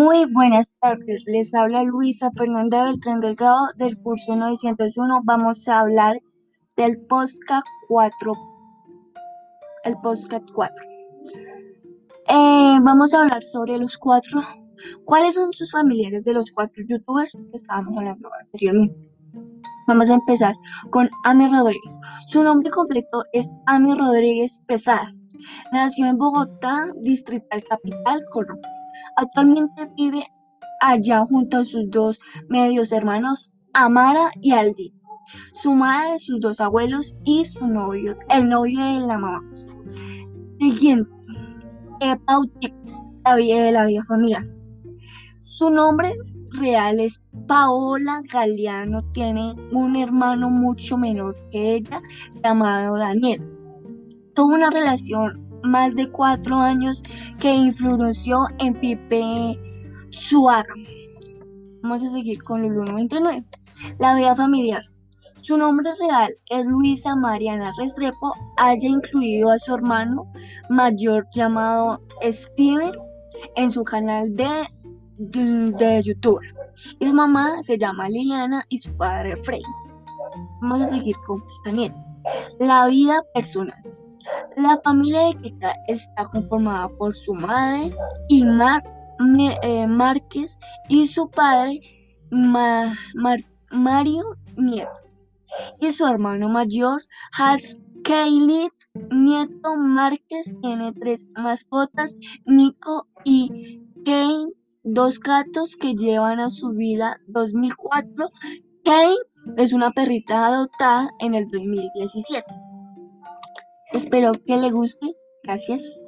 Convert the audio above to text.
Muy buenas tardes, les habla Luisa Fernanda Beltrán Delgado del curso 901. Vamos a hablar del podcast 4. El podcast 4. Eh, vamos a hablar sobre los cuatro. ¿Cuáles son sus familiares de los cuatro youtubers que estábamos hablando anteriormente? Vamos a empezar con Ami Rodríguez. Su nombre completo es Ami Rodríguez Pesada. Nació en Bogotá, Distrital Capital, Colombia. Actualmente vive allá junto a sus dos medios hermanos, Amara y Aldi, su madre, sus dos abuelos y su novio, el novio de la mamá. Siguiente, Tips, la vida de la vida familiar. Su nombre real es Paola Galeano, tiene un hermano mucho menor que ella llamado Daniel. Tuvo una relación más de cuatro años que influenció en Pipe Suaga. Vamos a seguir con Lulu 99. La vida familiar. Su nombre real es Luisa Mariana Restrepo. Haya incluido a su hermano mayor llamado Steven en su canal de, de, YouTube. Y su mamá se llama Liliana y su padre Frey. Vamos a seguir con Daniel. La vida personal. La familia de Keka está conformada por su madre, y eh, Márquez, y su padre, Mario Nieto, y su hermano mayor, Hans Keilit Nieto Márquez, tiene tres mascotas, Nico y Kane, dos gatos que llevan a su vida 2004. Kane es una perrita adoptada en el 2017. Espero que le guste. Gracias.